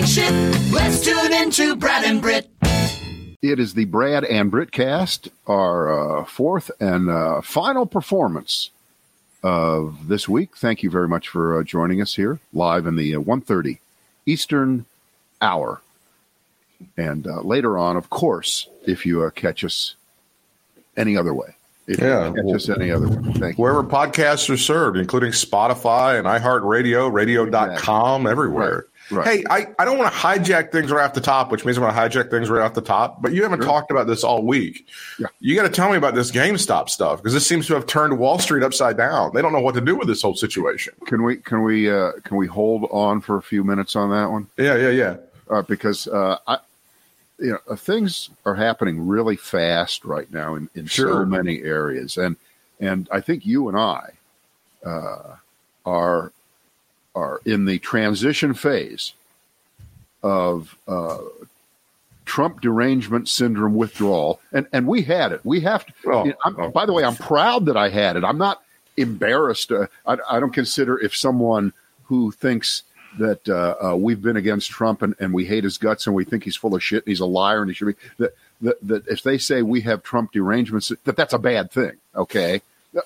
talking shit. Let's tune into Brad and Britt. It is the Brad and Britt cast, our uh, fourth and uh, final performance of this week. Thank you very much for uh, joining us here live in the uh, 1.30 Eastern hour. And uh, later on, of course, if you uh, catch us any other way. If Yeah. you catch us any other way. Thank you. Wherever podcasts are served, including Spotify and iHeartRadio, radio.com, everywhere. Right. Hey, I, I don't want to hijack things right off the top, which means I'm going to hijack things right off the top, but you haven't talked about this all week. Yeah. You got to tell me about this GameStop stuff because this seems to have turned Wall Street upside down. They don't know what to do with this whole situation. Can we can we uh, can we hold on for a few minutes on that one? Yeah, yeah, yeah. uh, because uh, I, you know, things are happening really fast right now in, in so many areas, and and I think you and I uh, are are in the transition phase of uh, Trump derangement syndrome withdrawal, and and we had it. We have to. Oh, you know, I'm- oh. By the way, I'm proud that I had it. I'm not embarrassed. Uh, I, I don't consider if someone who thinks that uh, uh, we've been against Trump and, and we hate his guts and we think he's full of shit and he's a liar and he should be that that, that if they say we have Trump derangements that that's a bad thing. Okay,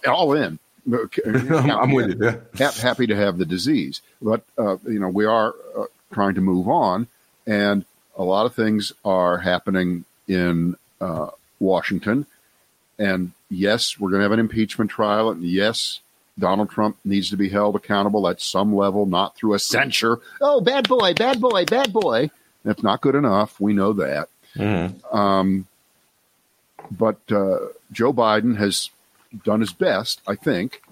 all in. I'm with you. Yeah. Ha- happy to have the disease, but uh, you know we are uh, trying to move on, and a lot of things are happening in uh, Washington. And yes, we're going to have an impeachment trial, and yes, Donald Trump needs to be held accountable at some level, not through a censure. Oh, bad boy, bad boy, bad boy. That's not good enough. We know that. Um, but uh, Joe Biden has done his best, I think,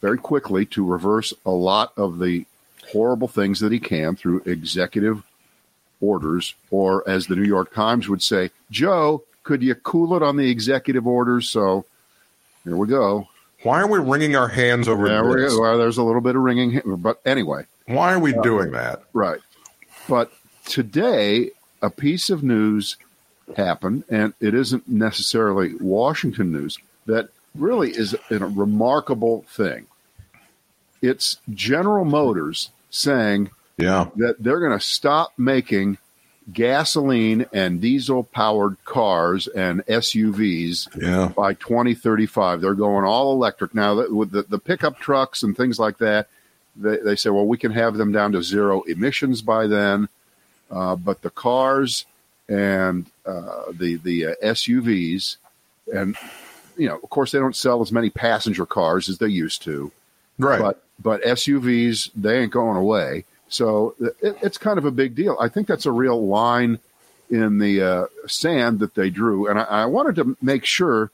very quickly to reverse a lot of the horrible things that he can through executive orders, or as the New York Times would say, Joe, could you cool it on the executive orders? So here we go. Why are we wringing our hands over There we. Well, there's a little bit of ringing, but anyway, Why are we uh, doing that? Right. But today, a piece of news happened, and it isn't necessarily Washington news, that really is a remarkable thing. It's General Motors saying Yeah. that they're going to stop making gasoline and diesel powered cars and SUVs Yeah. by 2035. They're going all electric now. With the, the pickup trucks and things like that, they, they say, well, we can have them down to zero emissions by then. Uh, but the cars and uh, the the uh, SUVs, and you know, of course, they don't sell as many passenger cars as they used to. Right. But but SUVs they ain't going away. So it, it's kind of a big deal. I think that's a real line in the uh, sand that they drew, and I, I wanted to make sure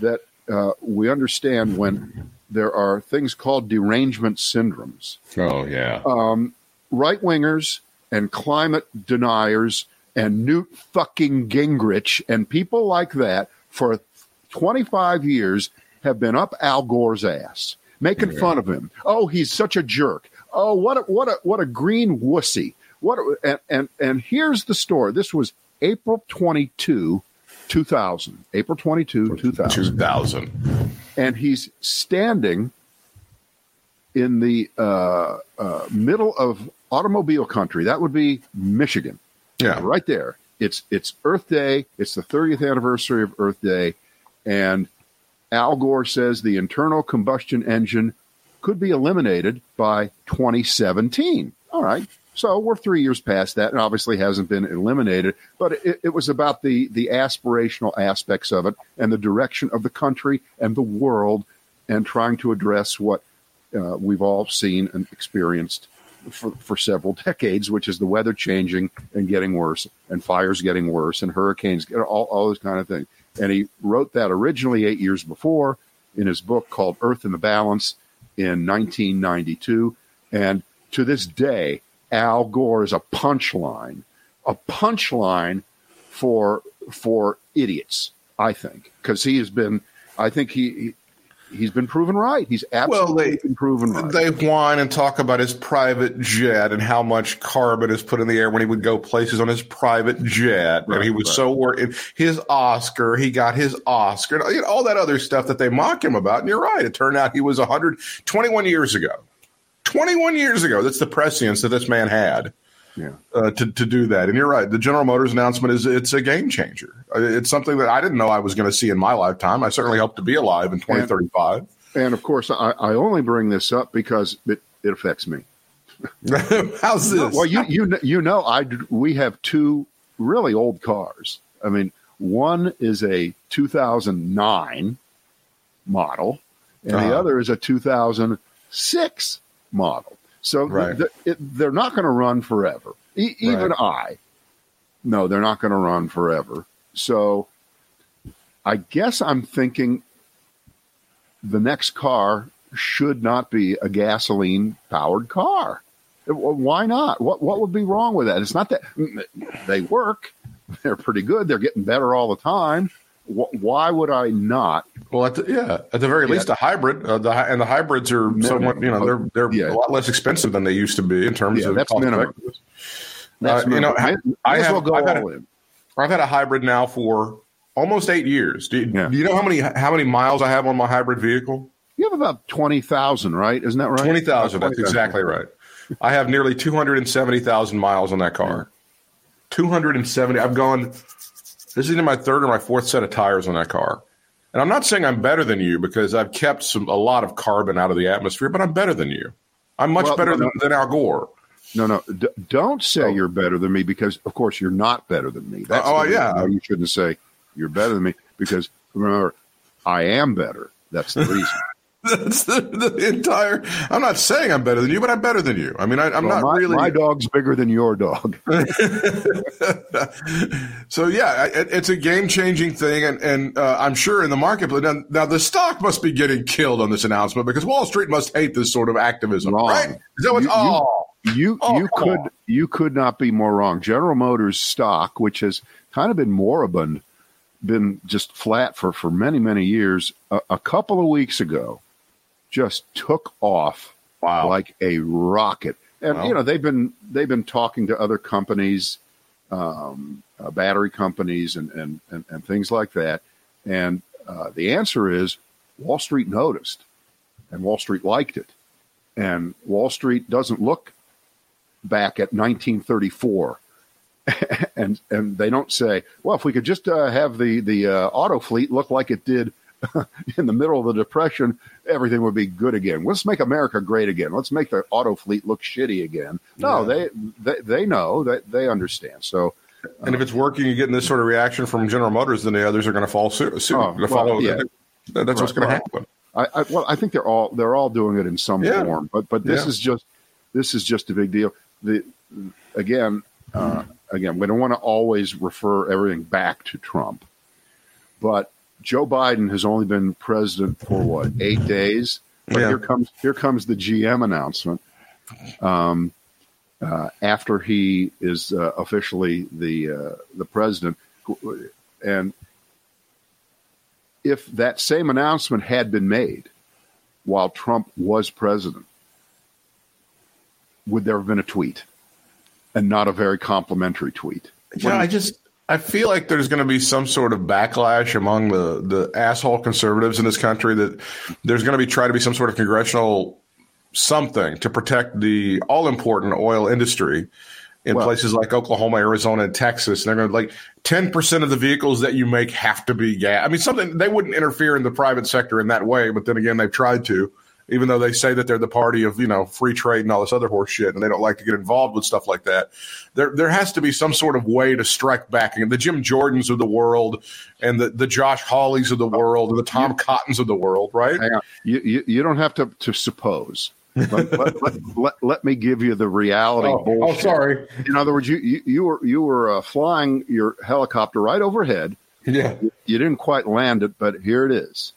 that uh, we understand when there are things called derangement syndromes. oh, yeah. Um, right wingers and climate deniers and Newt fucking Gingrich and people like that for 25 years have been up Al Gore's ass, making fun of him. Oh, he's such a jerk. Oh, what a, what a what a green wussy. What a, and, and and here's the story. This was April 22, 2000. April 22, 2000 2000. and he's standing in the uh, uh, middle of automobile country. That would be Michigan, Yeah. right there. It's it's Earth Day. It's the 30th anniversary of Earth Day, and Al Gore says the internal combustion engine could be eliminated by 2017. All right. So we're three years past that, and obviously hasn't been eliminated. But it, it was about the the aspirational aspects of it, and the direction of the country and the world, and trying to address what uh, we've all seen and experienced for, for several decades, which is the weather changing and getting worse, and fires getting worse, and hurricanes, all, all those kind of things. And he wrote that originally eight years before in his book called Earth in the Balance in 1992. And to this day, Al Gore is a punchline, a punchline for for idiots. I think because he has been. I think he. He He's been proven right. He's absolutely they- been proven right. They whine and talk about his private jet and how much carbon is put in the air when he would go places on his private jet. and he was right. so worried. His Oscar, he got his Oscar, and, you know, all that other stuff that they mock him about. And you're right. It turned out he was 121 years ago. 21 years ago. That's the prescience that this man had. Yeah. uh, to to do that. And you're right. The General Motors announcement is it's a game changer. Uh, It's something that I didn't know I was going to see in my lifetime. I certainly hope to be alive in 2035. And of course, I, I only bring this up because it, it affects me. How's this? Well, you you you know, I we have two really old cars. I mean, one is a 2009 model, and the Uh-huh. other is a 2006 model. So Right. th- it, they're not going to run forever. E- even Right. I, no, they're not going to run forever. So I guess I'm thinking the next car should not be a gasoline powered car. Why not? What what would be wrong with that? It's not that mm, they work; they're pretty good. They're getting better all the time. Wh- Why would I not? Well, at the, yeah, at the very Yeah. least, a hybrid. Uh, the, and the hybrids are somewhat, you know, they're they're Yeah. a lot less expensive than they used to be in terms Yeah, of that's minimum. That's Uh, you know, I as have- well go I've had all a- in. I've had a hybrid now for almost eight years. Do do you know how many how many miles I have on my hybrid vehicle? You have about twenty thousand, right? Isn't that right? Twenty thousand. That's 20,000. exactly right. I have nearly two hundred and seventy thousand miles on that car. Two hundred and seventy. I've gone. This is either my third or my fourth set of tires on that car. And I'm not saying I'm better than you because I've kept some a lot of carbon out of the atmosphere, but I'm better than you. I'm much Well, better no, than, than Al Gore. No, no. D- don't say Oh. you're better than me because, of course, you're not better than me. That's Oh, yeah. You shouldn't say you're better than me because remember, I am better. That's the reason. That's the, the entire. I'm not saying I'm better than you, but I'm better than you. I mean, I, I'm Well, not my, really. my dog's bigger than your dog. so yeah, it, it's a game changing thing, and and uh, I'm sure in the marketplace now, now the stock must be getting killed on this announcement because Wall Street must hate this sort of activism, Wrong. right? Is that what's You- you- oh You Oh, you could on. you could not be more wrong. General Motors stock, which has kind of been moribund, been just flat for for many many years, a, a couple of weeks ago, just took off wow? like a rocket. And Wow. you know they've been they've been talking to other companies, um, uh, battery companies, and, and and and things like that. And uh, the answer is Wall Street noticed, and Wall Street liked it, and Wall Street doesn't look back at 1934. and and they don't say, well, if we could just uh, have the the uh, auto fleet look like it did in the middle of the depression, everything would be good again. Let's make America great again. Let's make the auto fleet look shitty again. No, Yeah. they, they they know that they understand. So and if it's working, you're getting this sort of reaction from General Motors, then the others are going to fall suit. suit Oh, to follow. yeah. That- That's what's going to right. happen. I, I well, I think they're all they're all doing it in some Yeah. form. But but this Yeah. is just this is just a big deal. The again uh, again we don't want to always refer everything back to Trump, but Joe Biden has only been president for what eight days. But Yeah. here comes here comes the GM announcement. Um, uh, after he is uh, officially the uh, the president, and if that same announcement had been made while Trump was president, would there have been a tweet and not a very complimentary tweet? Yeah, I just I feel like there's going to be some sort of backlash among the the asshole conservatives in this country that there's going to be try to be some sort of congressional something to protect the all important oil industry in Well- places like Oklahoma, Arizona, and Texas. And they're going to like 10% of the vehicles that you make have to be gas. I mean, something they wouldn't interfere in the private sector in that way, but then again, they've tried to. Even though they say that they're the party of you know free trade and all this other horse shit, and they don't like to get involved with stuff like that, there there has to be some sort of way to strike back. And the Jim Jordans of the world, and the, the Josh Hawleys of the world, and the Tom Cottons of the world, right? You, you, you don't have to, to suppose. Let, let, let, let, me give you the reality Oh, oh, sorry. In other words, you, you, you were, you were uh, flying your helicopter right overhead. Yeah. You didn't quite land it, but here it is.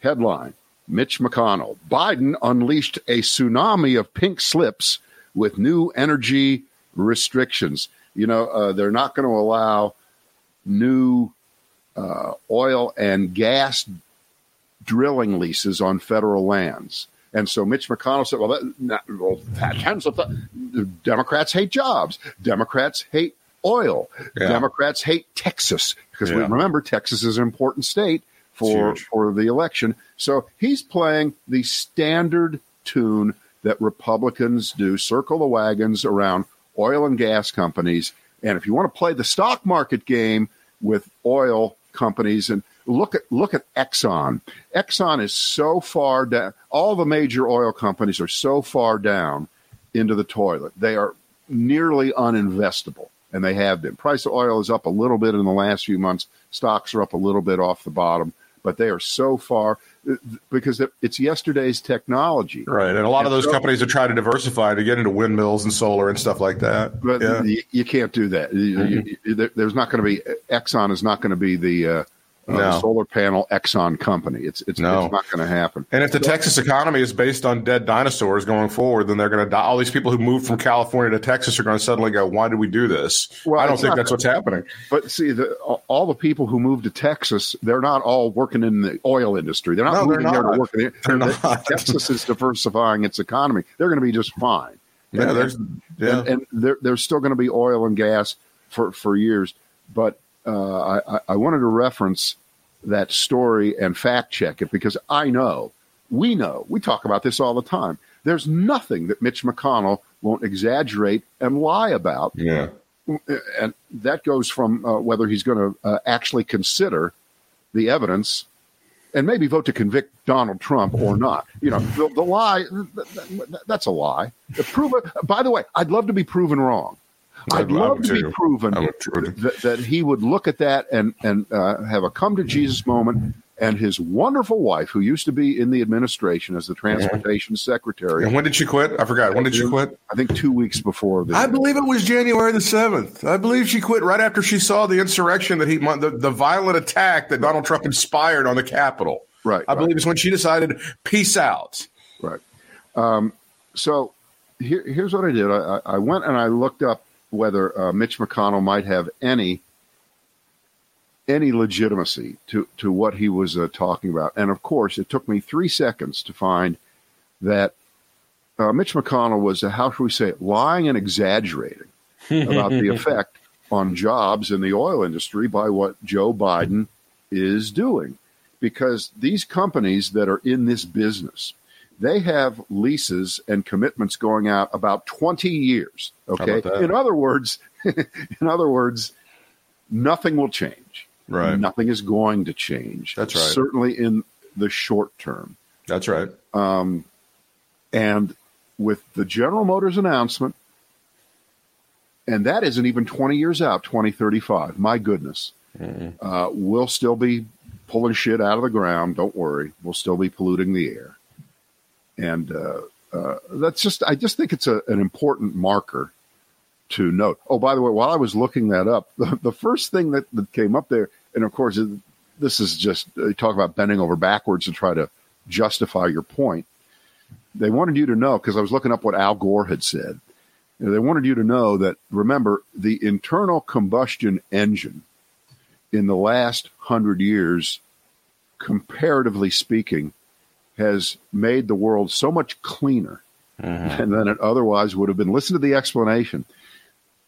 Headline Mitch McConnell Biden unleashed a tsunami of pink slips with new energy restrictions. You know, uh, they're not going to allow new uh, oil and gas drilling leases on federal lands. And so Mitch McConnell said, well, that, not, well that tends to th- Democrats hate jobs. Democrats hate oil. Yeah. Democrats hate Texas because we remember Texas is an important state for, huge. for the election. So he's playing the standard tune that Republicans do circle the wagons around oil and gas companies. And if you want to play the stock market game with oil companies and look at look at Exxon. Exxon is so far down. All the major oil companies are so far down into the toilet. They are nearly uninvestable, and they have been. Price of oil is up a little bit in the last few months. Stocks are up a little bit off the bottom, but they are so far because it's yesterday's technology. Right. And a lot and of those so, companies are trying to diversify to get into windmills and solar and stuff like that. But yeah. you, you, can't do that. Mm-hmm. You, there's not going to be, Exxon is not going to be the, uh, uh, no. solar panel Exxon company. It's it's, no. it's not going to happen. And if the so, Texas economy is based on dead dinosaurs going forward, then they're going to die. All these people who moved from California to Texas are going to suddenly go, "Why did we do this?" Well, I don't think that's what's happening. But see, the, all the people who moved to Texas, they're not all working in the oil industry. They're not no, moving they're not. there to work. They're, they're not. Texas is diversifying its economy. They're going to be just fine. Yeah, and, there's yeah, and, and there, there's still going to be oil and gas for for years. But uh, I, I wanted to reference that story and fact check it because I know, we know, we talk about this all the time. There's nothing that Mitch McConnell won't exaggerate and lie about. Yeah. And that goes from uh, whether he's going to uh, actually consider the evidence and maybe vote to convict Donald Trump or not. You know, the, the lie, that's a lie. The prove it, by the way, I'd love to be proven wrong. I'd love to be proven that, that, he would look at that and and uh, have a come to Jesus moment. And his wonderful wife, who used to be in the administration as the transportation secretary. And when did she quit? I forgot. When did she quit? I think two weeks before. The, I believe it was January the seventh. I believe she quit right after she saw the insurrection that he, the, the violent attack that Donald Trump inspired on the Capitol. Right. I believe it's when she decided peace out. Right. Um, so here, here's what I did. I, I went and I looked up whether uh, Mitch McConnell might have any any legitimacy to to what he was uh, talking about. And of course, it took me three seconds to find that uh, Mitch McConnell was, uh, how should we say, it, lying and exaggerating about the effect on jobs in the oil industry by what Joe Biden is doing. Because these companies that are in this business, they have leases and commitments going out about 20 years. Okay. In other words, in other words, nothing will change. Right. Nothing is going to change. That's right. Certainly in the short term. That's right. Um, and with the General Motors announcement, and that isn't even 20 years out, 2035. My goodness. Uh, we'll still be pulling shit out of the ground. Don't worry. We'll still be polluting the air and uh, uh, that's just I just think it's a, an important marker to note. Oh, by the way, while I was looking that up, the, the first thing that, that came up there, and of course, this is just uh, talk about bending over backwards to try to justify your point. They wanted you to know because I was looking up what Al Gore had said. You know, they wanted you to know that remember the internal combustion engine in the last hundred years, comparatively speaking, has made the world so much cleaner mm-hmm. than it otherwise would have been. Listen to the explanation.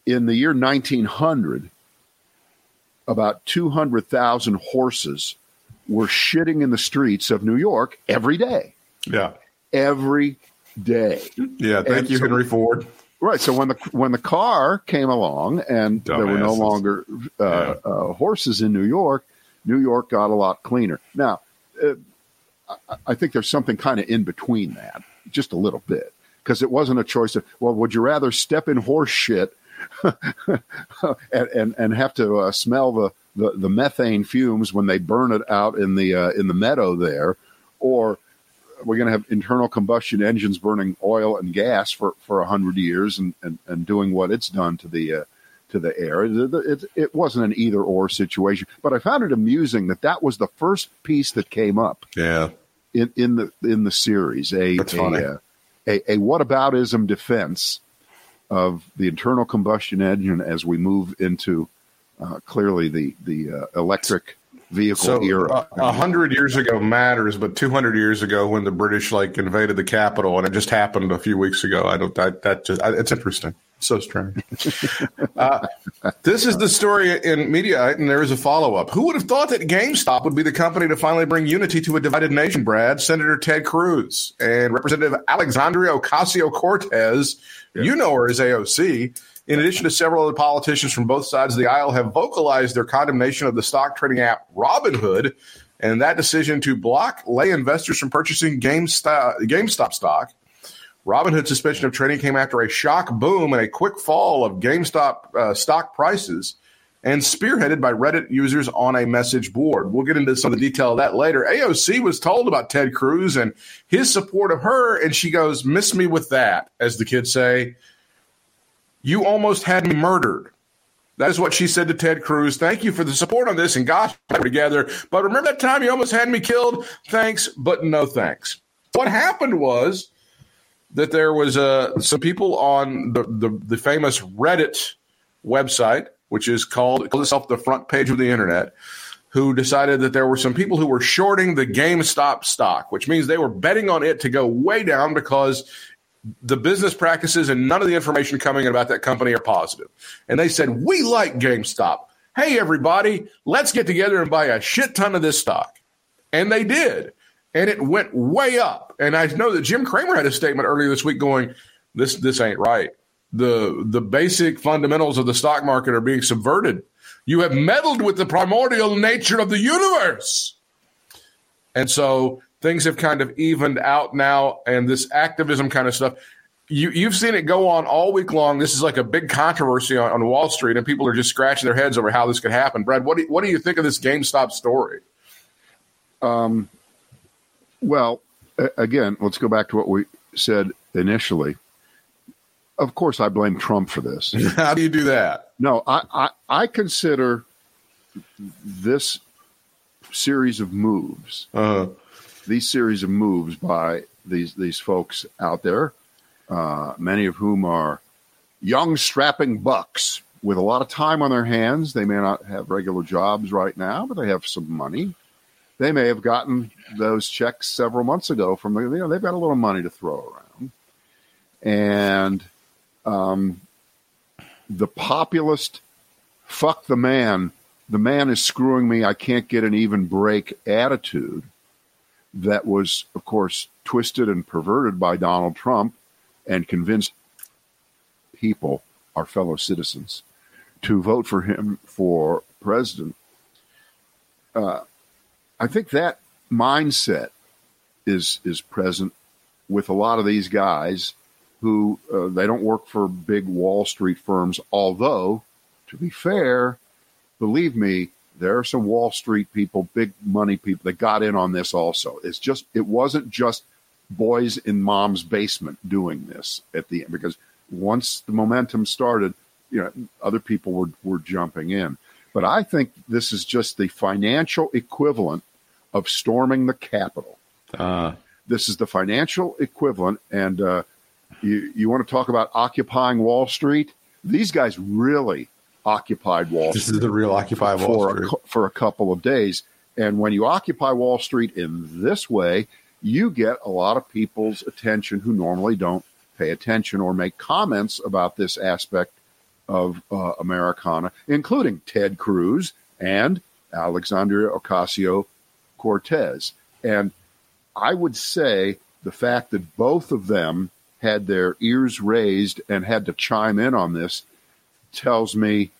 In the year 1900, about 200,000 horses were shitting in the streets of New York every day. Yeah. Every day. Yeah. Thank and you, so, Henry Ford. Right. So when the when the car came along and Dumbasses. there were no longer uh, yeah. uh, horses in New York, New York got a lot cleaner. Now, uh, I think there's something kind of in between that, just a little bit, because it wasn't a choice of, well, would you rather step in horse shit and, and, and have to uh, smell the, the, the, methane fumes when they burn it out in the uh, in the meadow there, or we're going to have internal combustion engines burning oil and gas for for a hundred years and, and, and doing what it's done to the uh, to the air. It, it, it, wasn't an either or situation, but I found it amusing that that was the first piece that came up. Yeah, in, in the in the series a a, uh, a, a whataboutism defense of the internal combustion engine as we move into uh, clearly the the uh, electric vehicle so, era. A hundred years ago matters, but two hundred years ago, when the British like invaded the capital, and it just happened a few weeks ago, I don't. That that just I, it's interesting so strange. uh, this is the story in Mediaite, and there is a follow up. Who would have thought that GameStop would be the company to finally bring unity to a divided nation, Brad? Senator Ted Cruz and Representative Alexandria Ocasio Cortez, yeah. you know her as AOC, in addition to several other politicians from both sides of the aisle, have vocalized their condemnation of the stock trading app Robinhood and that decision to block lay investors from purchasing GameStop, GameStop stock. Robinhood suspension of trading came after a shock boom and a quick fall of GameStop uh, stock prices and spearheaded by Reddit users on a message board. We'll get into some of the detail of that later. AOC was told about Ted Cruz and his support of her, and she goes, Miss me with that, as the kids say. You almost had me murdered. That is what she said to Ted Cruz. Thank you for the support on this, and gosh, we're together. But remember that time you almost had me killed? Thanks, but no thanks. What happened was that there was uh, some people on the, the, the famous Reddit website which is called calls itself the front page of the internet, who decided that there were some people who were shorting the GameStop stock, which means they were betting on it to go way down because the business practices and none of the information coming in about that company are positive. And they said, We like GameStop. Hey, everybody, let's get together and buy a shit ton of this stock. And they did. And it went way up. And I know that Jim Cramer had a statement earlier this week going, This this ain't right the the basic fundamentals of the stock market are being subverted. You have meddled with the primordial nature of the universe. And so things have kind of evened out now, and this activism kind of stuff. You, you've seen it go on all week long. This is like a big controversy on, on Wall Street, and people are just scratching their heads over how this could happen. Brad, what do you, what do you think of this GameStop story? Um, well, again, let's go back to what we said initially of course, I blame Trump for this. How do you do that? No, I, I, I consider this series of moves, uh-huh. These series of moves by these these folks out there, uh, many of whom are young, strapping bucks with a lot of time on their hands. They may not have regular jobs right now, but they have some money. They may have gotten those checks several months ago from you know they've got a little money to throw around, and um, the populist fuck the man, the man is screwing me, I can't get an even break attitude that was, of course, twisted and perverted by Donald Trump and convinced people, our fellow citizens, to vote for him for president. Uh, I think that mindset is is present with a lot of these guys who uh, they don't work for big Wall Street firms. Although, to be fair, believe me, there are some Wall Street people, big money people that got in on this also. It's just it wasn't just boys in mom's basement doing this at the end because once the momentum started, you know, other people were were jumping in. But I think this is just the financial equivalent of storming the Capitol. Uh. This is the financial equivalent, and uh, you, you want to talk about occupying Wall Street? These guys really occupied Wall this Street. This is the real Occupy Wall for Street. A, for a couple of days. And when you occupy Wall Street in this way, you get a lot of people's attention who normally don't pay attention or make comments about this aspect of uh, Americana, including Ted Cruz and Alexandria Ocasio Cortez. And I would say the fact that both of them had their ears raised and had to chime in on this tells me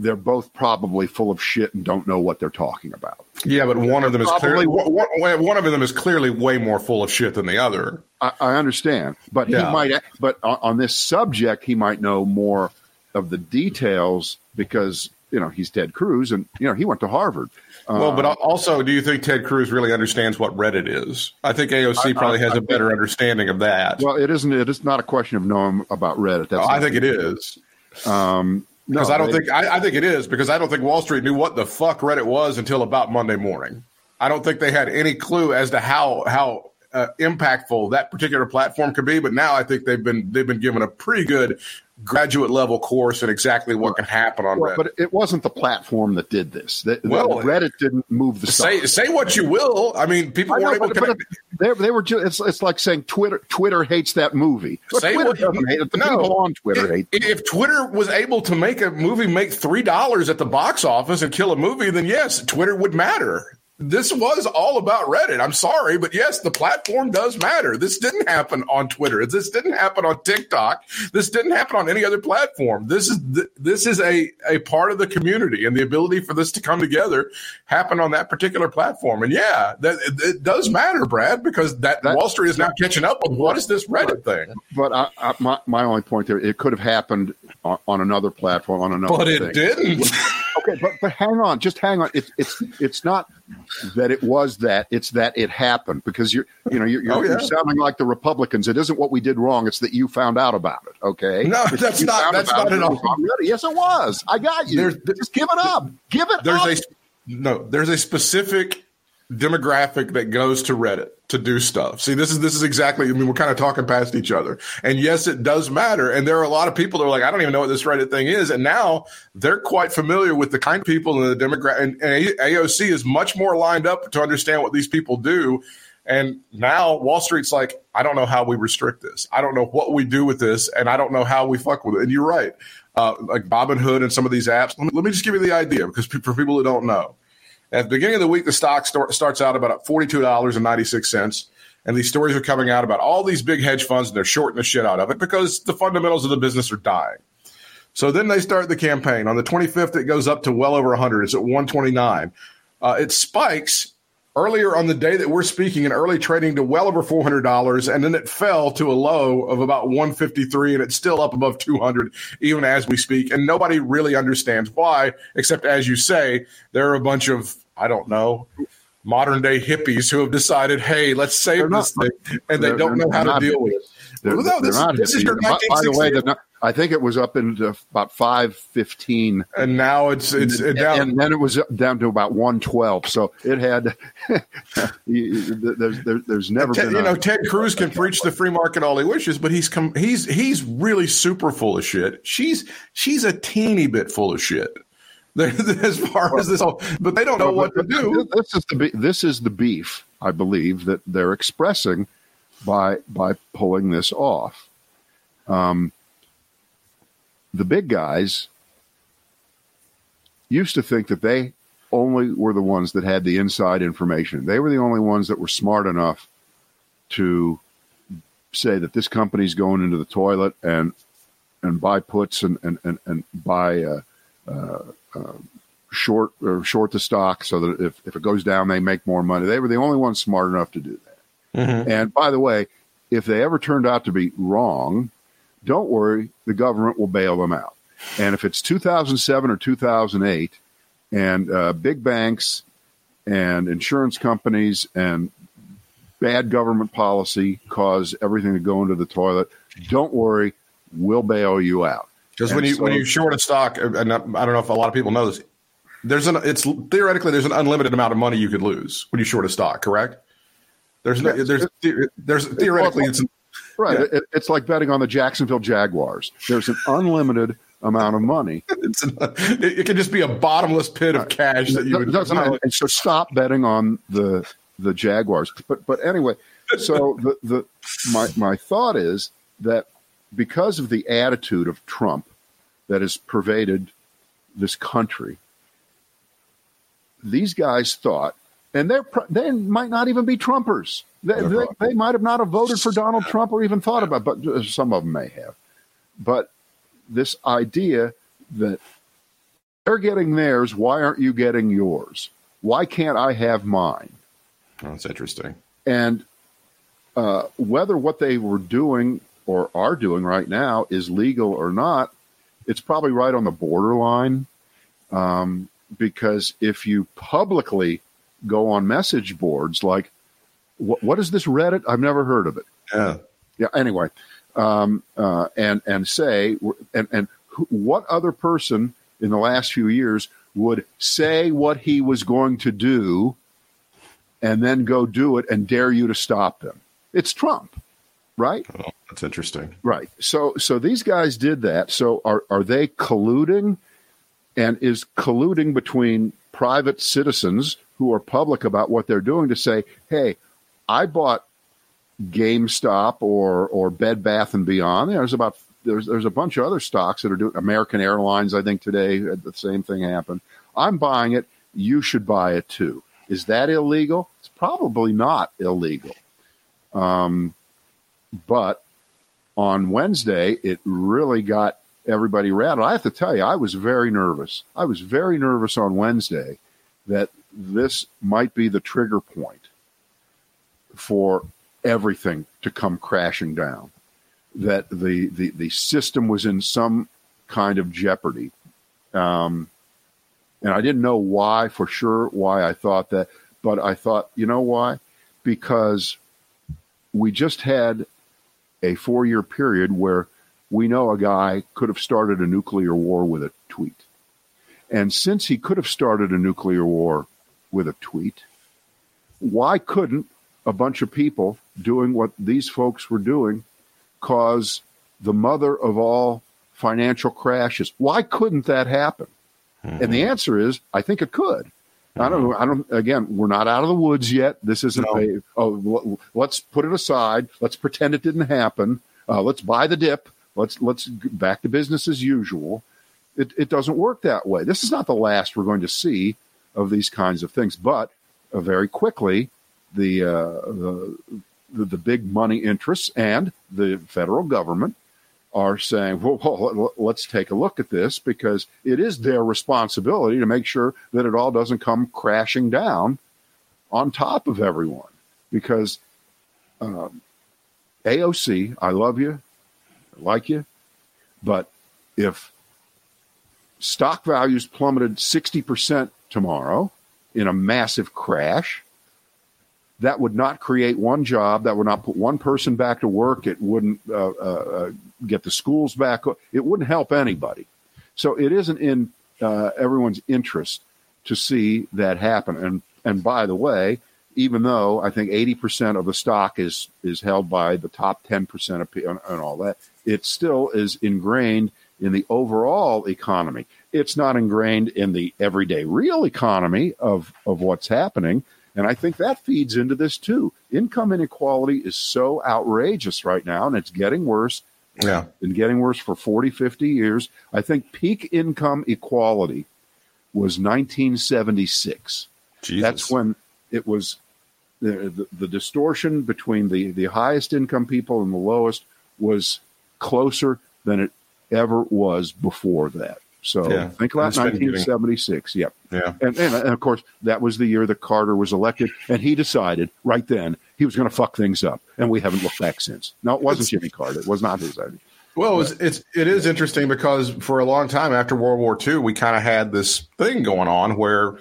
they're both probably full of shit and don't know what they're talking about. Yeah, but one of them is clearly one, of them is clearly way more full of shit than the other. I, I understand, but yeah. he might. But on, on this subject, he might know more of the details because you know he's Ted Cruz, and you know he went to Harvard. Well, but uh, also, do you think Ted Cruz really understands what Reddit is? I think AOC probably I, I, has a better understanding of that. Well, it isn't. It is not a question of knowing about Reddit. That's I think it is. Um, because no, I don't think I, I, think it is because I don't think Wall Street knew what the fuck Reddit was until about Monday morning. I don't think they had any clue as to how how uh, impactful that particular platform could be. But now I think they've been they've been given a pretty good graduate level course and exactly what can happen on well, Reddit. But it wasn't the platform that did this. The, well, Reddit didn't move the say say what you will. I mean, people I know, were able but, to. They, they were just. It's, it's like saying Twitter Twitter hates that movie. But say Twitter what you, hate it. The no, people on Twitter if, hate. If Twitter was able to make a movie make three dollars at the box office and kill a movie, then yes, Twitter would matter. This was all about Reddit. I'm sorry, but yes, the platform does matter. This didn't happen on Twitter. This didn't happen on TikTok. This didn't happen on any other platform. This is this is a a part of the community, and the ability for this to come together happened on that particular platform. And yeah, that it, it does matter, Brad, because that, that, Wall Street is now catching up with what is this Reddit thing. But I, I, my my only point there, it could have happened on, on another platform on another. But it thing. didn't. okay, but but hang on, just hang on. It's it's it's not that it was that; it's that it happened because you're you know you're, you're, oh, yeah. you're, sounding like the Republicans. It isn't what we did wrong; it's that you found out about it. Okay, no, that's not that's not at all. Yes, it was. I got you. There's, just give it up. Give it. There's up. a no. There's a specific demographic that goes to Reddit to do stuff. See, this is this is exactly. I mean, we're kind of talking past each other. And yes, it does matter. And there are a lot of people that are like, I don't even know what this Reddit thing is. And now they're quite familiar with the kind of people in the demographic. And, and AOC is much more lined up to understand what these people do. And now Wall Street's like, I don't know how we restrict this. I don't know what we do with this, and I don't know how we fuck with it. And you're right. Uh, like Robinhood and Hood and some of these apps. Let me, let me just give you the idea because for people who don't know at the beginning of the week, the stock start, starts out about $42.96. And these stories are coming out about all these big hedge funds and they're shorting the shit out of it because the fundamentals of the business are dying. So then they start the campaign. On the 25th, it goes up to well over 100. It's at 129. Uh, it spikes earlier on the day that we're speaking in early trading to well over $400 and then it fell to a low of about 153 and it's still up above 200 even as we speak. And nobody really understands why except as you say there are a bunch of I don't know modern day hippies who have decided hey let's save this thing and they don't know how to deal with it. They're, well, no, this, this is your by, by the way, they're not, I think it was up into about five fifteen, and now it's it's and, down, and then it was down to about one twelve. So it had there's there, there's never Ted, been you know Ted Cruz can preach the free market all he wishes, but he's come he's he's really super full of shit. She's she's a teeny bit full of shit. as far as this, whole, but they don't know what to do. This is the this is the beef, I believe, that they're expressing by by pulling this off. Um, the big guys used to think that they only were the ones that had the inside information. They were the only ones that were smart enough to say that this company's going into the toilet and and buy puts and and and, and buy uh, uh, uh, short or short the stock so that if, if it goes down they make more money. They were the only ones smart enough to do that. Mm-hmm. And by the way, if they ever turned out to be wrong, don't worry, the government will bail them out. And if it's 2007 or 2008, and uh, big banks and insurance companies and bad government policy cause everything to go into the toilet, don't worry, we'll bail you out. Because when you so, when you short a stock, and I don't know if a lot of people know this, there's an it's theoretically there's an unlimited amount of money you could lose when you short a stock. Correct? There's no, there's there's theoretically it's right. Yeah. It, it's like betting on the Jacksonville Jaguars. There's an unlimited amount of money. It's an, it, can just be a bottomless pit of cash that you would. and so stop betting on the the Jaguars. But but anyway, so the the my my thought is that because of the attitude of Trump that has pervaded this country, these guys thought and they're they might not even be Trumpers. They, they, they, might have not have voted for Donald Trump or even thought about, but some of them may have. But this idea that they're getting theirs, why aren't you getting yours? Why can't I have mine? That's interesting. And uh, whether what they were doing or are doing right now is legal or not, it's probably right on the borderline. Um, because if you publicly go on message boards like, what, what is this Reddit? I've never heard of it. Yeah. Yeah. Anyway, um, uh, and and say and and what other person in the last few years would say what he was going to do, and then go do it and dare you to stop them? It's Trump, right? Oh, that's interesting. Right. So so these guys did that. So are are they colluding? And is colluding between private citizens who are public about what they're doing to say, hey, I bought GameStop or or Bed Bath and Beyond. There's about there's there's a bunch of other stocks that are doing American Airlines. I think today the same thing happened. I'm buying it. You should buy it too. Is that illegal? It's probably not illegal. Um, but on Wednesday, it really got everybody rattled. I have to tell you, I was very nervous. I was very nervous on Wednesday that this might be the trigger point for everything to come crashing down. That the the, the system was in some kind of jeopardy. Um, and I didn't know why for sure why I thought that, but I thought, you know why? Because we just had a four year period where we know a guy could have started a nuclear war with a tweet. And since he could have started a nuclear war with a tweet, why couldn't a bunch of people doing what these folks were doing cause the mother of all financial crashes? Why couldn't that happen? Mm-hmm. And the answer is, I think it could. Mm-hmm. I don't know. I don't. Again, we're not out of the woods yet. This isn't no. a. Oh, let's put it aside. Let's pretend it didn't happen. Uh, let's buy the dip. Let's let's back to business as usual. It, it doesn't work that way. This is not the last we're going to see of these kinds of things. But uh, very quickly, the, uh, the the the big money interests and the federal government are saying, well, well, let's take a look at this because it is their responsibility to make sure that it all doesn't come crashing down on top of everyone. Because um, AOC, I love you, I like you, but if stock values plummeted 60% tomorrow in a massive crash, that would not create one job. That would not put one person back to work. It wouldn't uh, uh, uh get the schools back. It wouldn't help anybody. So it isn't in uh, everyone's interest to see that happen. And and by the way, even though I think eighty percent of the stock is is held by the top ten percent of and, and all that, it still is ingrained in the overall economy. It's not ingrained in the everyday real economy of of what's happening and I think that feeds into this too. Income inequality is so outrageous right now, and it's getting worse. Yeah. And getting worse for 40, 50 years. I think peak income equality was 1976. Jesus. That's when it was the, the, the distortion between the, the highest income people and the lowest was closer than it ever was before that. So yeah. think about 1976. Yep. Yeah. And, and, and, of course, that was the year that Carter was elected, and he decided right then he was going to fuck things up, and we haven't looked back since. No, it wasn't it's, Jimmy Carter. It was not his idea. Well, it's, it's it is interesting because for a long time after World War II, we kind of had this thing going on where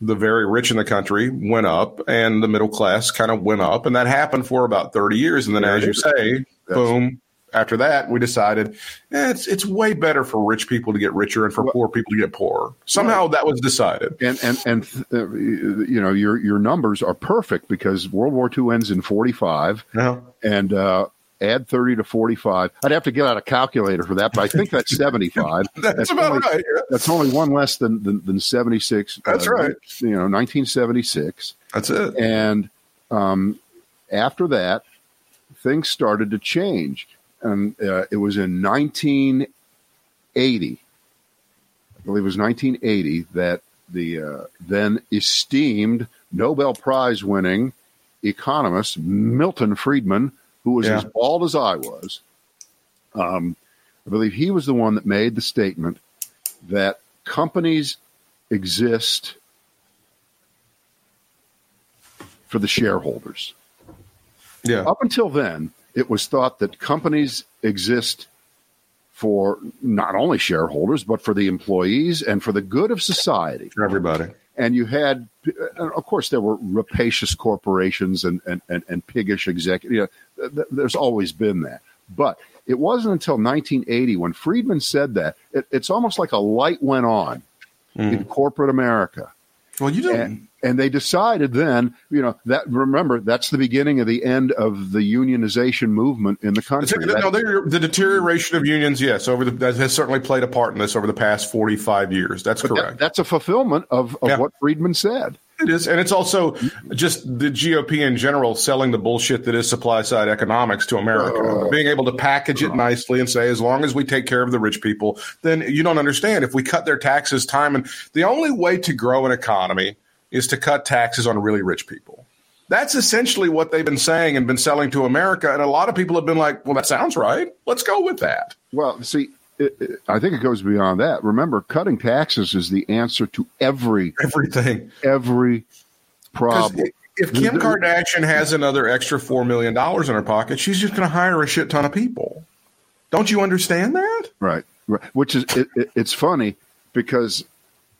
the very rich in the country went up and the middle class kind of went up, and that happened for about thirty years, and then, as you say, boom, after that, we decided eh, it's it's way better for rich people to get richer and for well, poor people to get poorer. Somehow right. that was decided. And and and uh, you know your your numbers are perfect because World War II ends in forty five, uh-huh. and uh, add thirty to forty five. I'd have to get out a calculator for that, but I think that's seventy five. that's, that's, about only, right. Yeah. That's only one less than than, than seventy six. That's uh, right. You know, nineteen seventy six. That's it. And um, after that, things started to change and uh, it was in 1980. I believe it was 1980 that the uh, then esteemed Nobel Prize winning economist Milton Friedman, who was yeah. as bald as I was, um, I believe he was the one that made the statement that companies exist for the shareholders. Yeah. Up until then, it was thought that companies exist for not only shareholders, but for the employees and for the good of society. For everybody. And you had, of course, there were rapacious corporations and, and, and, and piggish executives. You know, there's always been that. But it wasn't until 1980 when Friedman said that, it, it's almost like a light went on mm. in corporate America. Well, you don't. And, and they decided then, you know, that remember that's the beginning of the end of the unionization movement in the country. No, the deterioration of unions, yes, over the that has certainly played a part in this over the past forty five years. That's correct. That, that's a fulfillment of, of yeah. what Friedman said. It is, and it's also just the GOP in general selling the bullshit that is supply side economics to America, uh, being able to package it nicely and say, as long as we take care of the rich people, then you don't understand. If we cut their taxes, time and the only way to grow an economy is to cut taxes on really rich people. That's essentially what they've been saying and been selling to America. And a lot of people have been like, well, that sounds right. Let's go with that. Well, see, it, it, I think it goes beyond that. Remember, cutting taxes is the answer to every everything, every problem. If Kim Kardashian has another extra $4 million in her pocket, she's just going to hire a shit ton of people. Don't you understand that? Right. right. Which is, it, it, it's funny because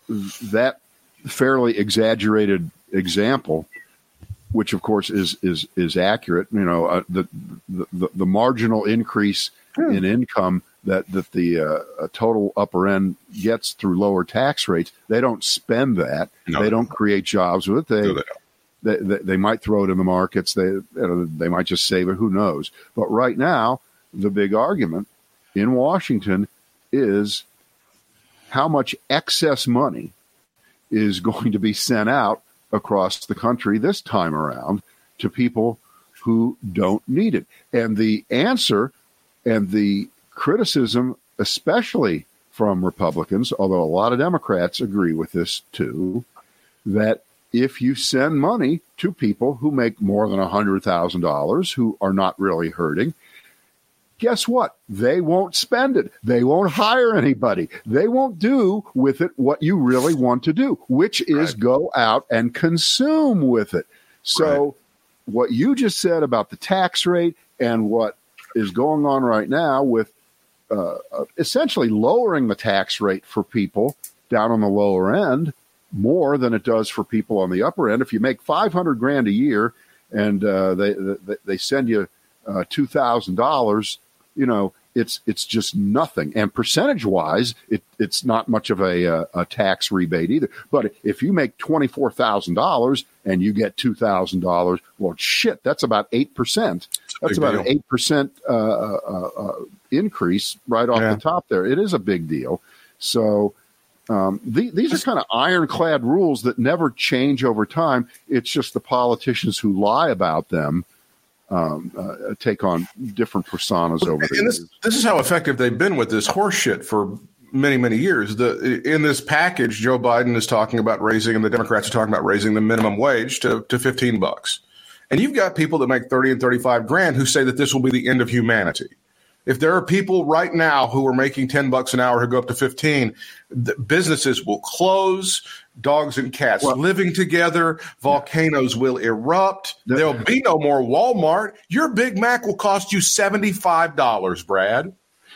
that fairly exaggerated example, which of course is is is accurate. You know, uh, the, the the marginal increase hmm. in income that that the uh, total upper end gets through lower tax rates, they don't spend that. No, they don't create jobs with it. They, no, they, they, they, might throw it in the markets. They you know, they might just save it. Who knows? But right now, the big argument in Washington is how much excess money is going to be sent out across the country this time around to people who don't need it. And the answer and the criticism, especially from Republicans, although a lot of Democrats agree with this too, that if you send money to people who make more than $100,000 who are not really hurting, guess what? They won't spend it. They won't hire anybody. They won't do with it what you really want to do, which is right. go out and consume with it. So, right. what you just said about the tax rate and what is going on right now with uh, uh essentially lowering the tax rate for people down on the lower end more than it does for people on the upper end. If you make 500 grand a year and uh, they, they, they send you uh, $2,000, you know, it's it's just nothing. And percentage wise, it, it's not much of a, a, a tax rebate either. But if you make twenty four thousand dollars and you get two thousand dollars, well, shit, that's about eight percent. That's about deal. an eight percent uh, uh, uh, increase right off yeah. the top there. It is a big deal. So. Um, the, these are kind of ironclad rules that never change over time. It's just the politicians who lie about them um, uh, take on different personas over the and this, years. This is how effective they've been with this horseshit for many, many years. The in this package, Joe Biden is talking about raising, and the Democrats are talking about raising the minimum wage to, to fifteen bucks. And you've got people that make thirty and thirty-five grand who say that this will be the end of humanity. If there are people right now who are making 10 bucks an hour who go up to 15, businesses will close, dogs and cats well, living together, volcanoes will erupt. There'll be no more Walmart. Your Big Mac will cost you $75, Brad.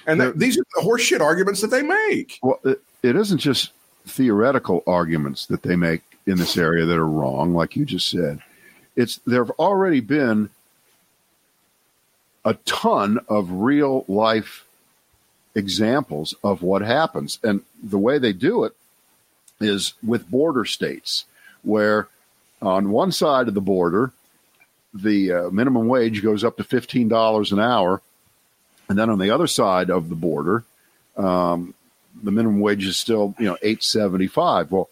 And the, these are the horseshit arguments that they make. Well, it, it isn't just theoretical arguments that they make in this area that are wrong, like you just said. It's there have already been a ton of real life examples of what happens. And the way they do it is with border states, where on one side of the border, the uh, minimum wage goes up to $15 an hour. And then on the other side of the border, um, the minimum wage is still, you know, 875. Well,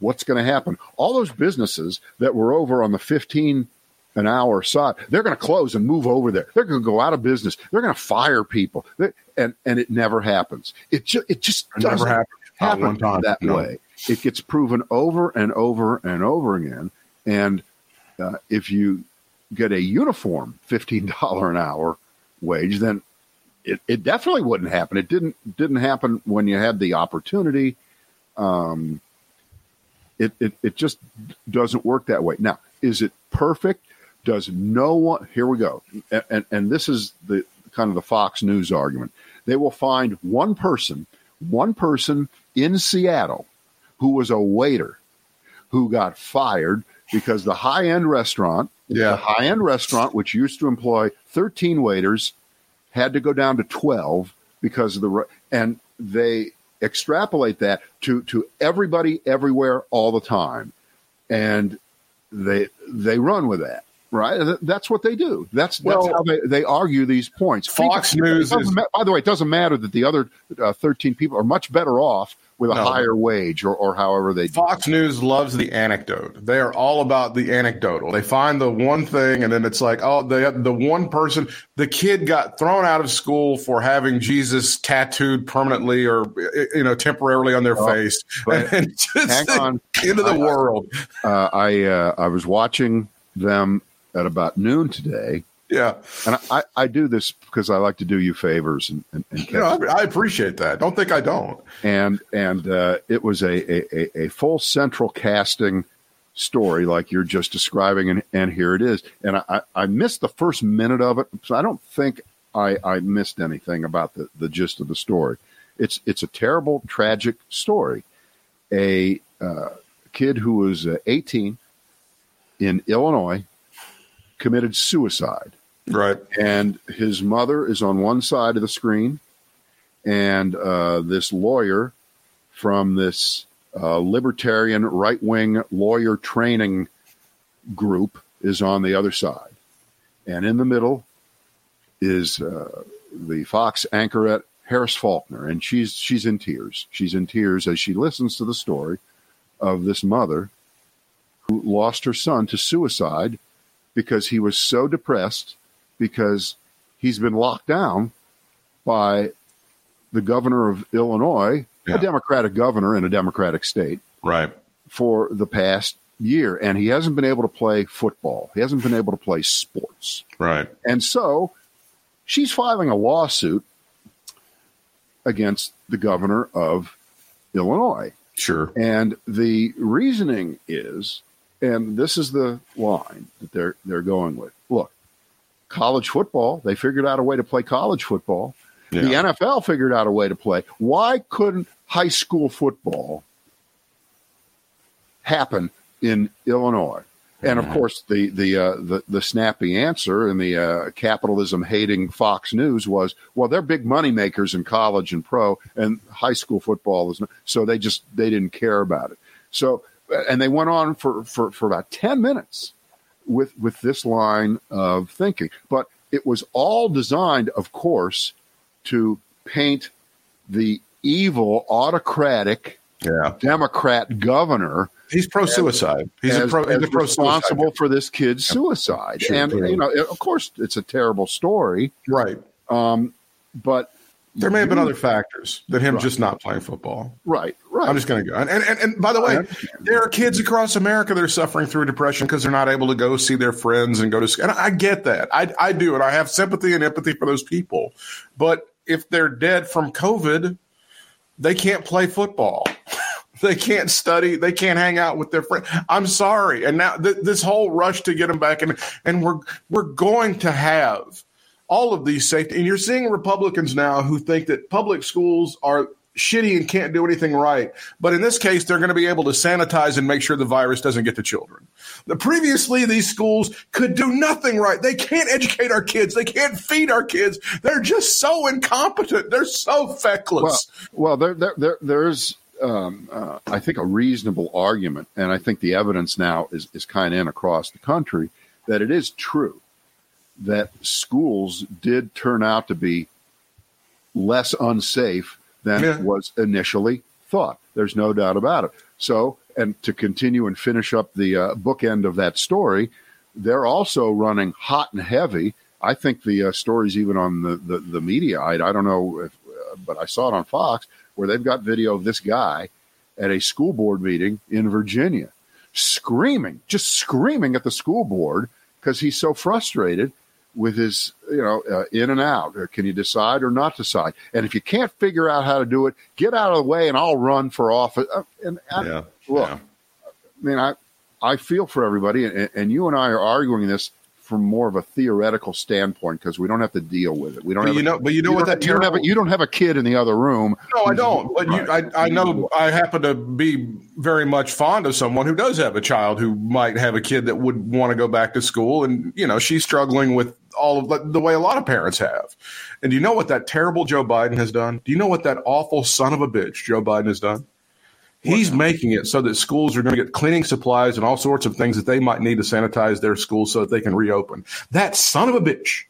what's going to happen? All those businesses that were over on the 15 an hour side, they're going to close and move over there. They're going to go out of business. They're going to fire people, and and it never happens. It just it just it doesn't happen, happen that no. way. It gets proven over and over and over again. And uh, if you get a uniform fifteen dollar an hour wage, then it, it definitely wouldn't happen. It didn't didn't happen when you had the opportunity. Um, it, it it just doesn't work that way. Now, is it perfect? Does no one? Here we go, and, and, and this is the kind of the Fox News argument. They will find one person, one person in Seattle, who was a waiter, who got fired because the high end restaurant, yeah. the high end restaurant, which used to employ 13 waiters, had to go down to 12 because of the and they extrapolate that to to everybody everywhere all the time and they they run with that right? That's what they do. That's that's well, how they, they argue these points. Fox News is, by the way, it doesn't matter that the other uh, thirteen people are much better off with a No. higher wage or, or however they do. Fox News loves the anecdote. They are all about the anecdotal. They find the one thing, and then it's like, oh, the the one person, the kid got thrown out of school for having Jesus tattooed permanently or you know temporarily on their Oh, face. And just hang on. into the I- world. Uh, I uh, I was watching them at about noon today, Yeah, and I, I do this because I like to do you favors and and, and you know, I, I appreciate that. Don't think I don't. and and uh, it was a, a, a, a full central casting story like you're just describing and, and here it is and I, I missed the first minute of it so I don't think I, I missed anything about the, the gist of the story it's it's a terrible tragic story a uh, kid who was uh, 18 in Illinois committed suicide Right. and his mother is on one side of the screen, and uh, this lawyer from this uh, libertarian right wing lawyer training group is on the other side, and in the middle is uh, the Fox anchorette Harris Faulkner, and she's she's in tears. She's in tears as she listens to the story of this mother who lost her son to suicide because he was so depressed because he's been locked down by the governor of Illinois, Yeah. a Democratic governor in a Democratic state, Right. for the past year. And he hasn't been able to play football, he hasn't been able to play sports. Right. And so she's filing a lawsuit against the governor of Illinois. Sure. And the reasoning is, and this is the line that they're they're going with. Look, college football, they figured out a way to play college football. The NFL figured out a way to play. Why couldn't high school football happen in Illinois? And of course, the the uh, the, the snappy answer in the uh, capitalism hating Fox News was, well, they're big money makers in college and pro, and high school football is not. So they just they didn't care about it. So and they went on for for, for about ten minutes with with this line of thinking, but it was all designed, of course, to paint the evil autocratic Yeah. Democrat governor He's pro suicide. He's a as, pro. He's as a responsible for this kid's suicide. Sure, and you know, of course, it's a terrible story. Right. Um, but There may have been other factors than him Right. just not playing football. right, right. I'm just going to go. And, and, and, and by the way, there are kids across America that are suffering through depression because they're not able to go see their friends and go to school. And I get that. I, I do. And I have sympathy and empathy for those people. But if they're dead from COVID, they can't play football. they can't study. They can't hang out with their friends. I'm sorry. And now th- this whole rush to get them back in, and we're we're going to have all of these safety. And you're seeing Republicans now who think that public schools are shitty and can't do anything right. But in this case, they're going to be able to sanitize and make sure the virus doesn't get to children. The previously, these schools could do nothing right. They can't educate our kids. They can't feed our kids. They're just so incompetent. They're so feckless. Well, well, there, there, there there's, um, uh, I think, a reasonable argument, and I think the evidence now is is kind of in across the country that it is true that schools did turn out to be less unsafe than Yeah. was initially thought. There's no doubt about it. So, and to continue and finish up the uh, bookend of that story, they're also running hot and heavy. I think the uh, story's even on the, the, the media. I, I don't know, if, uh, but I saw it on Fox where they've got video of this guy at a school board meeting in Virginia screaming, just screaming at the school board because he's so frustrated with his, you know, uh, in and out. Uh, Can you decide or not decide? And if you can't figure out how to do it, get out of the way and I'll run for office. Uh, and I, yeah. look, yeah. I mean, I I feel for everybody, and, and you and I are arguing this from more of a theoretical standpoint because we don't have to deal with it. We don't. But have you a- know, but you know what that you don't have a, you don't have a kid in the other room. No, I don't. But you, I, I know I happen to be very much fond of someone who does have a child who might have a kid that would want to go back to school, and you know she's struggling with all of the, the way a lot of parents have. And do you know what that terrible Joe Biden has done? Do you know what that awful son of a bitch Joe Biden has done? He's making it so that schools are going to get cleaning supplies and all sorts of things that they might need to sanitize their schools so that they can reopen. That son of a bitch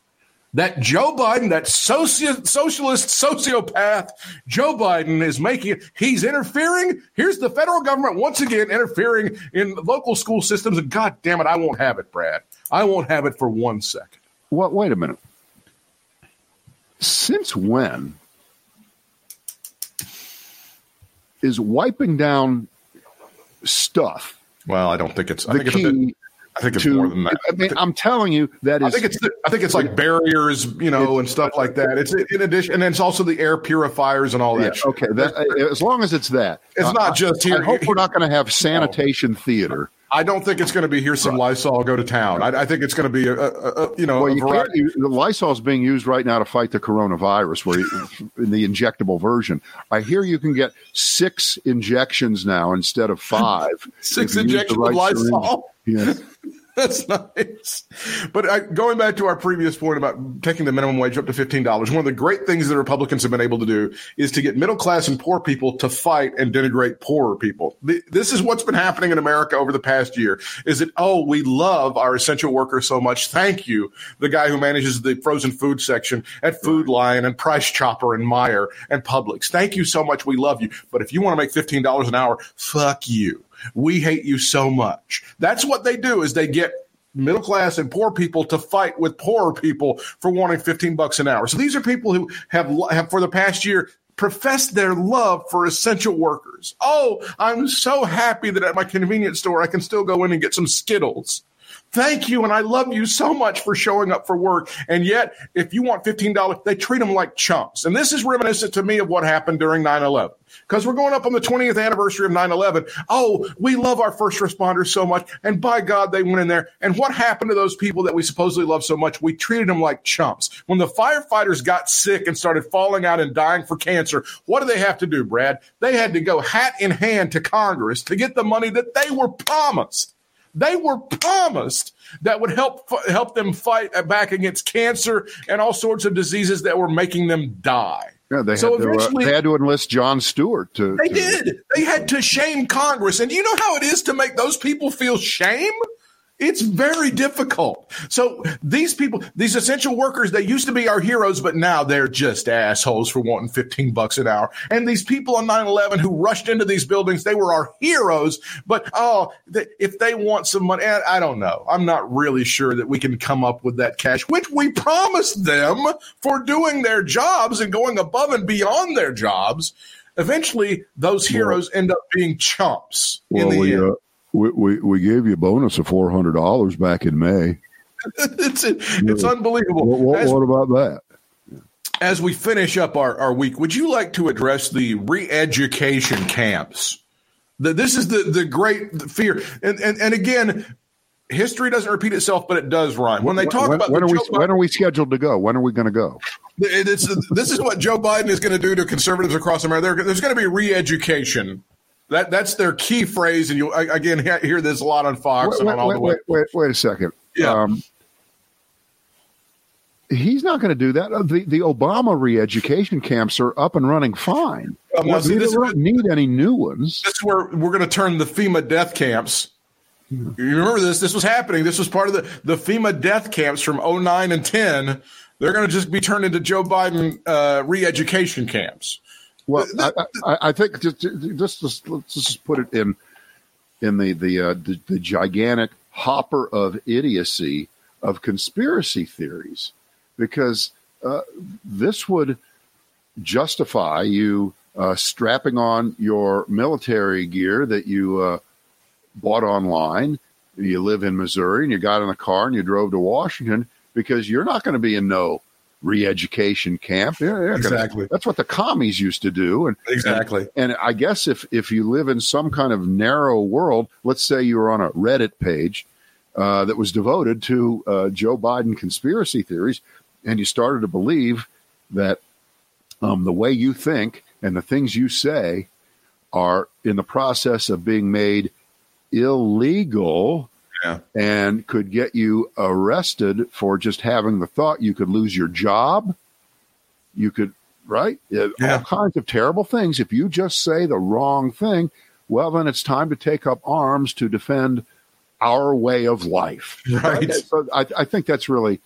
that Joe Biden, that soci- socialist sociopath, Joe Biden is making it. He's interfering. Here's the federal government once again interfering in local school systems. And God damn it, I won't have it, Brad. I won't have it for one second. What? Wait a minute. Since when is wiping down stuff Well, I don't think it's. I the think it's, I think it's to? more than that. I mean, I'm telling you that is. I think it's I think it's like barriers, you know, and stuff like that. It's in addition, and then it's also the air purifiers and all that. yeah, shit. okay. That, as long as it's that, It's Uh, not just I here. I hope we're not going to have sanitation theater. I don't think it's going to be here. Some Lysol go to town. I, I think it's going to be a, a, a you know Well, you can't variety. use, the Lysol is being used right now to fight the coronavirus, where you, in the injectable version. I hear you can get six injections now instead of five. Six if you use the injections of right syringe. Lysol. Yes. That's nice. But I, going back to our previous point about taking the minimum wage up to $15, one of the great things that Republicans have been able to do is to get middle class and poor people to fight and denigrate poorer people. The- This is what's been happening in America over the past year is that, oh, we love our essential workers so much. Thank you. The guy who manages the frozen food section at Food Lion and Price Chopper and Meijer and Publix. Thank you so much. We love you. But if you want to make $15 an hour, fuck you. We hate you so much. That's what they do is they get middle class and poor people to fight with poorer people for wanting 15 bucks an hour. So these are people who have, have for the past year professed their love for essential workers. Oh, I'm so happy that at my convenience store I can still go in and get some Skittles. Thank you, and I love you so much for showing up for work. And yet, if you want $15, they treat them like chumps. And this is reminiscent to me of what happened during 9 11. Because we're going up on the 20th anniversary of 9 11. Oh, we love our first responders so much. And by God, they went in there. And what happened to those people that we supposedly love so much? We treated them like chumps. When the firefighters got sick and started falling out and dying for cancer, what do they have to do, Brad? They had to go hat in hand to Congress to get the money that they were promised. They were promised that would help help them fight back against cancer and all sorts of diseases that were making them die. Yeah, they, So had to, uh, they had to enlist Jon Stewart to. They to- did. They had to shame Congress. And you know how it is to make those people feel shame? It's very difficult. So these people, these essential workers, they used to be our heroes, but now they're just assholes for wanting 15 bucks an hour. And these people on 9-11 who rushed into these buildings, they were our heroes. But oh, th- if they want some money, I I don't know. I'm not really sure that we can come up with that cash, which we promised them for doing their jobs and going above and beyond their jobs. Eventually, those heroes end up being chumps in the we, end. uh, we, we we gave you a bonus of four hundred dollars back in May. it's it's unbelievable. What, what, as, what about that? as we finish up our, our week, would you like to address the re-education camps? The, this is the the great fear, and and, and again, history doesn't repeat itself, but it does rhyme. When they talk when, about when the are we Joe when are we scheduled to go? When are we going to go? Biden- it's, this is what Joe Biden is going to do to conservatives across America. There's going to be re-education. That that's their key phrase, and you again hear this a lot on Fox Wait, and on all wait, the way. wait, wait, wait a second. Yeah. Um, he's not going to do that. Uh, The the Obama re-education camps are up and running fine. Now, Well, see, we don't need any new ones. this is where we're going to turn the FEMA death camps. You remember this? This was happening. This was part of the, the FEMA death camps from 09 and 10. They're going to just be turned into Joe Biden uh, re education camps. Well, I, I, I think just, just, just let's just put it in in the the, uh, the the gigantic hopper of idiocy of conspiracy theories, because uh, this would justify you uh, strapping on your military gear that you uh, bought online. You live in Missouri and you got in a car and you drove to Washington because you're not going to be in no re-education camp. Yeah, yeah, Exactly. That's what the commies used to do. And Exactly. and I guess if if you live in some kind of narrow world, let's say you were on a Reddit page uh, that was devoted to uh, Joe Biden conspiracy theories, and you started to believe that um, the way you think and the things you say are in the process of being made illegal Yeah. and could get you arrested for just having the thought you could lose your job. You could, right? Yeah. All kinds of terrible things. If you just say the wrong thing, well, then it's time to take up arms to defend our way of life. Right. So I, I think that's really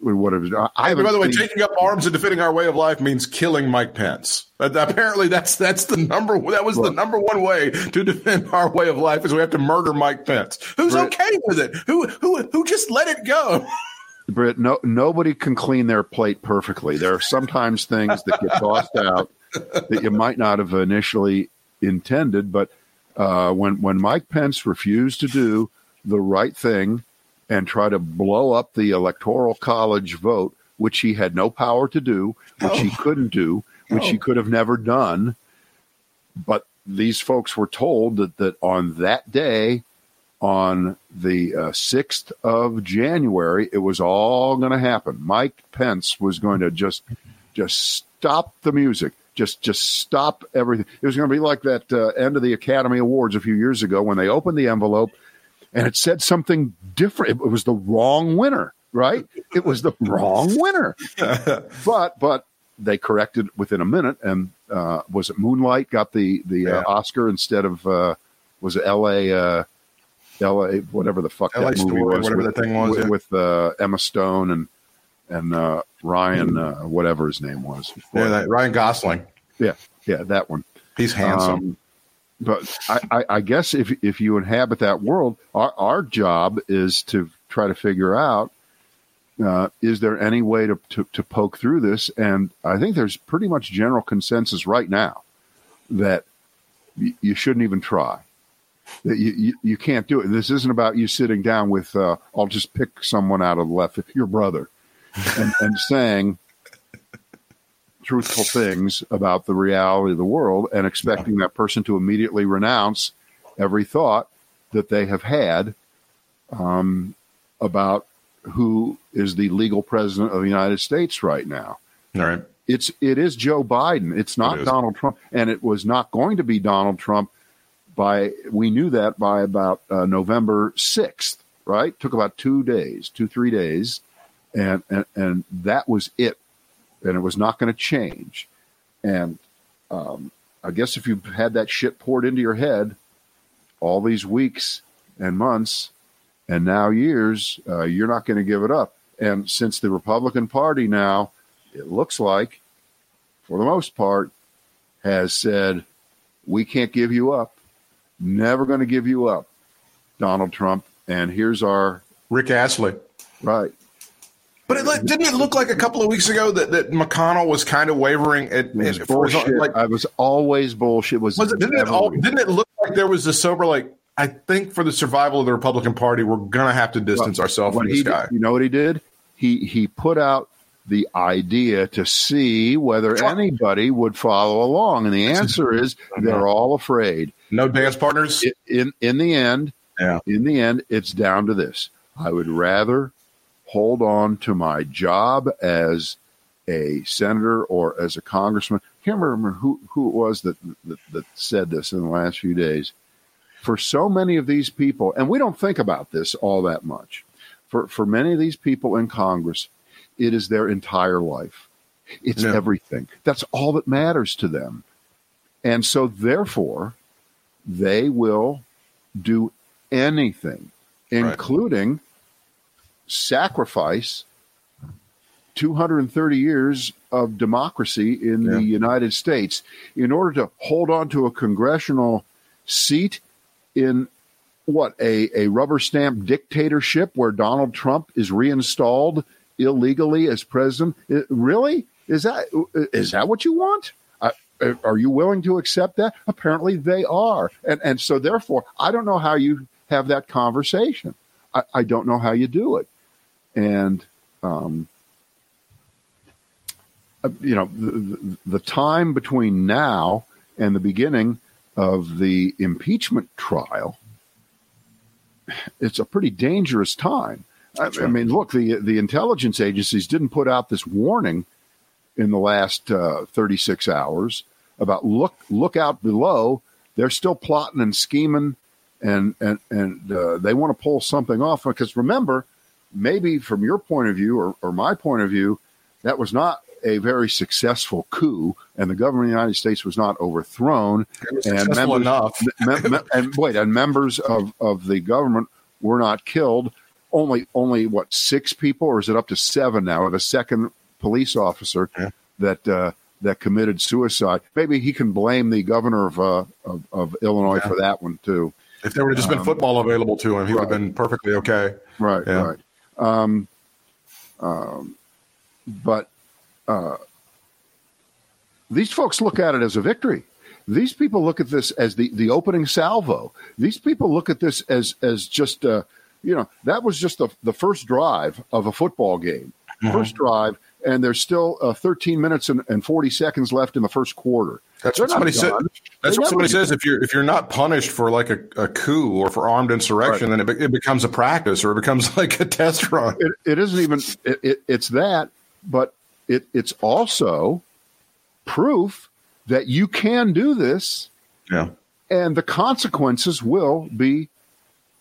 what it was. I by the way, seen- taking up arms and defending our way of life means killing Mike Pence. Apparently, that's that's the number. That was the number one way to defend our way of life is we have to murder Mike Pence, who's okay with it, who who who just let it go. Brit, no, nobody can clean their plate perfectly. There are sometimes things that get tossed out that you might not have initially intended. But uh, when when Mike Pence refused to do the right thing and try to blow up the electoral college vote, which he had no power to do, which he couldn't do, which he could have never done, but these folks were told that that on that day on the uh, 6th of January, it was all going to happen. Mike Pence was going to just just stop the music, just just stop everything. It was going to be like that uh, end of the Academy Awards a few years ago when they opened the envelope and it said something different. It was the wrong winner, right? It was the wrong winner. but but they corrected within a minute, and uh, was it Moonlight got the the Yeah. uh, Oscar instead of uh, was it L.A. Uh, L.A. whatever the fuck LA that movie Story, was whatever with, that thing was, with, yeah. with, uh, Emma Stone and and uh, Ryan uh, whatever his name was. Yeah, that, Ryan Gosling, yeah, yeah, that one. he's handsome. Um, but I, I, I guess if if you inhabit that world, our our job is to try to figure out uh, is there any way to, to to poke through this? And I think there's pretty much general consensus right now that y- you shouldn't even try. That you, you you can't do it. This isn't about you sitting down with uh, I'll just pick someone out of the left, your brother, and, and saying truthful things about the reality of the world and expecting that person to immediately renounce every thought that they have had um, about who is the legal president of the United States right now. All right. It's it is Joe Biden. It's not It. Donald Trump, and it was not going to be Donald Trump. By we knew that by about uh, November sixth, right? Took about two days, two three days, and and and that was it, and it was not going to change. And um, I guess if you've had that shit poured into your head all these weeks and months, and now years, uh, you're not going to give it up. And since the Republican Party now, it looks like, for the most part, has said, we can't give you up. Never going to give you up, Donald Trump. And here's our Rick Astley. right. But it, like, didn't it look like a couple of weeks ago that, that McConnell was kind of wavering? At, It was at- for his own- bullshit. like, I was always bullshit. Was, was it, didn't it all? Didn't it look like there was a sober like? I think for the survival of the Republican Party, we're gonna have to distance ourselves What from this guy. did- you know what he did? He he put out the idea to see whether anybody would follow along, and the answer is they're all afraid. No dance partners. I- In in the end, Yeah. in the end, it's down to this. I would rather hold on to my job as a senator or as a congressman. I can't remember who, who it was that, that that said this in the last few days. For so many of these people, and we don't think about this all that much. For for many of these people in Congress, it is their entire life. It's everything. That's all that matters to them. And so therefore, they will do anything, including sacrifice 230 years of democracy in Yeah. the United States in order to hold on to a congressional seat in what a, a rubber stamp dictatorship where Donald Trump is reinstalled illegally as president. Really? Is that is that what you want? I, are you willing to accept that? Apparently they are. And and so therefore I don't know how you have that conversation. I, I don't know how you do it. And um uh, you know the, the, time between now and the beginning of the impeachment trial it's a pretty dangerous time. I, I mean look the the intelligence agencies didn't put out this warning in the last uh, 36 hours about look look out below. They're still plotting and scheming and and and uh, they want to pull something off because remember maybe from your point of view or, or my point of view that was not a very successful coup and the government of the united states was not overthrown was and members, enough. mem- mem- and wait, and members of, of the government were not killed. only only what six people, or is it up to seven now? With a second police officer Yeah. that uh, that committed suicide. Maybe he can blame the governor of uh, of, of Illinois Yeah. for that one too. If there would have just been football available to him, he would have been perfectly okay. Right, Yeah. right. Um, um, but uh, these folks look at it as a victory. These people look at this as the, the opening salvo. These people look at this as as just uh, you know that was just the the first drive of a football game. Mm-hmm. First drive, and there's still uh, 13 minutes and, and 40 seconds left in the first quarter. That's They're what somebody said. That's They what somebody never- says. If you're if you're not punished for like a, a coup or for armed insurrection, then it, be, it becomes a practice or it becomes like a test run. it, it isn't even it, it, it's that but it, it's also proof that you can do this Yeah, and the consequences will be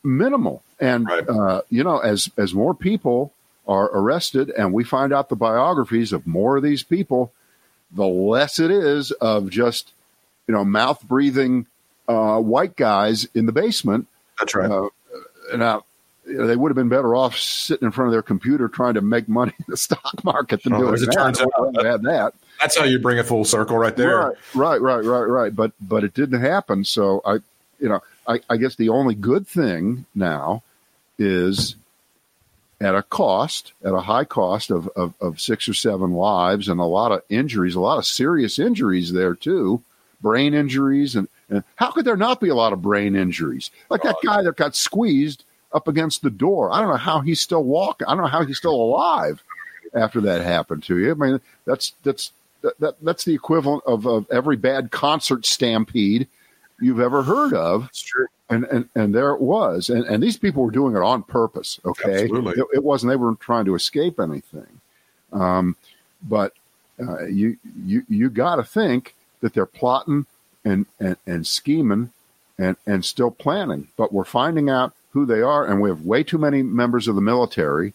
minimal and Right. uh, you know as as more people are arrested and we find out the biographies of more of these people the less it is of just you know mouth breathing uh, white guys in the basement that's right. uh, now you know, they would have been better off sitting in front of their computer trying to make money in the stock market than Well, doing as it that. turns out, had that. that's how you bring a full circle, right there. Right, right, right, right, right. But but it didn't happen. So I, you know, I, I guess the only good thing now is at a cost, at a high cost of, of, of six or seven lives and a lot of injuries, a lot of serious injuries there too, brain injuries. And, and how could there not be a lot of brain injuries? Like that guy that got squeezed up against the door. I don't know how he's still walking. I don't know how he's still alive after that happened to you. I mean, that's, that's, that, that that's the equivalent of, of every bad concert stampede you've ever heard of. It's true. and and, and there it was. And, and these people were doing it on purpose okay? Absolutely. it, it wasn't they weren't trying to escape anything. Um, but uh, you you you got to think that they're plotting and, and and scheming and and still planning. But we're finding out who they are and we have way too many members of the military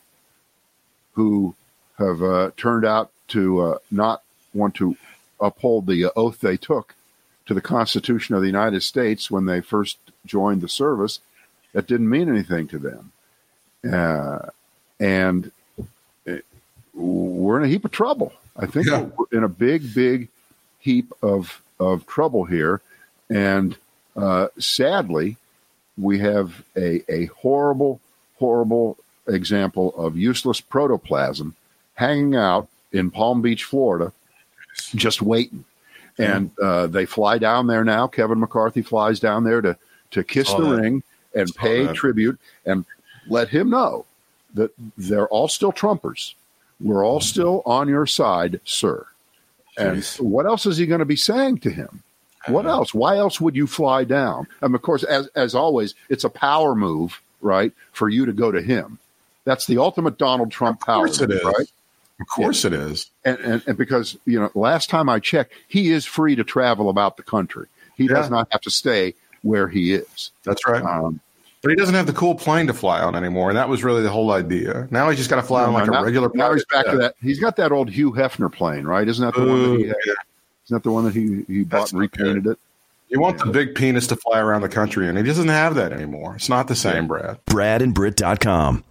who have uh, turned out to uh, not want to uphold the uh, oath they took to the Constitution of the United States when they first joined the service. That didn't mean anything to them, uh, and it, we're in a heap of trouble. I think Yeah. we're in a big, big heap of of trouble here, and uh, sadly, we have a a horrible, horrible example of useless protoplasm hanging out in Palm Beach, Florida, just waiting. And mm-hmm. uh, they fly down there now. Kevin McCarthy flies down there to to kiss Saw the that. ring and Saw pay that. tribute and let him know that they're all still Trumpers. We're all mm-hmm. still on your side, sir. And Jeez. what else is he going to be saying to him? What uh-huh. else? Why else would you fly down? And of course, as as always, it's a power move, right, for you to go to him. That's the ultimate Donald Trump power move, right? Of course it is. And, and and because you know, last time I checked, he is free to travel about the country. He does not have to stay where he is. That's right. Um, But he doesn't have the cool plane to fly on anymore, and that was really the whole idea. Now he's just got to fly on like now, a regular. now he's back private to that. He's got that old Hugh Hefner plane, right? Isn't that the one that he had? yeah. Isn't that the one that he he bought That's and not good. repainted it? You want the big penis to fly around the country, and he doesn't have that anymore. It's not the same, Brad. BradandBrit.com.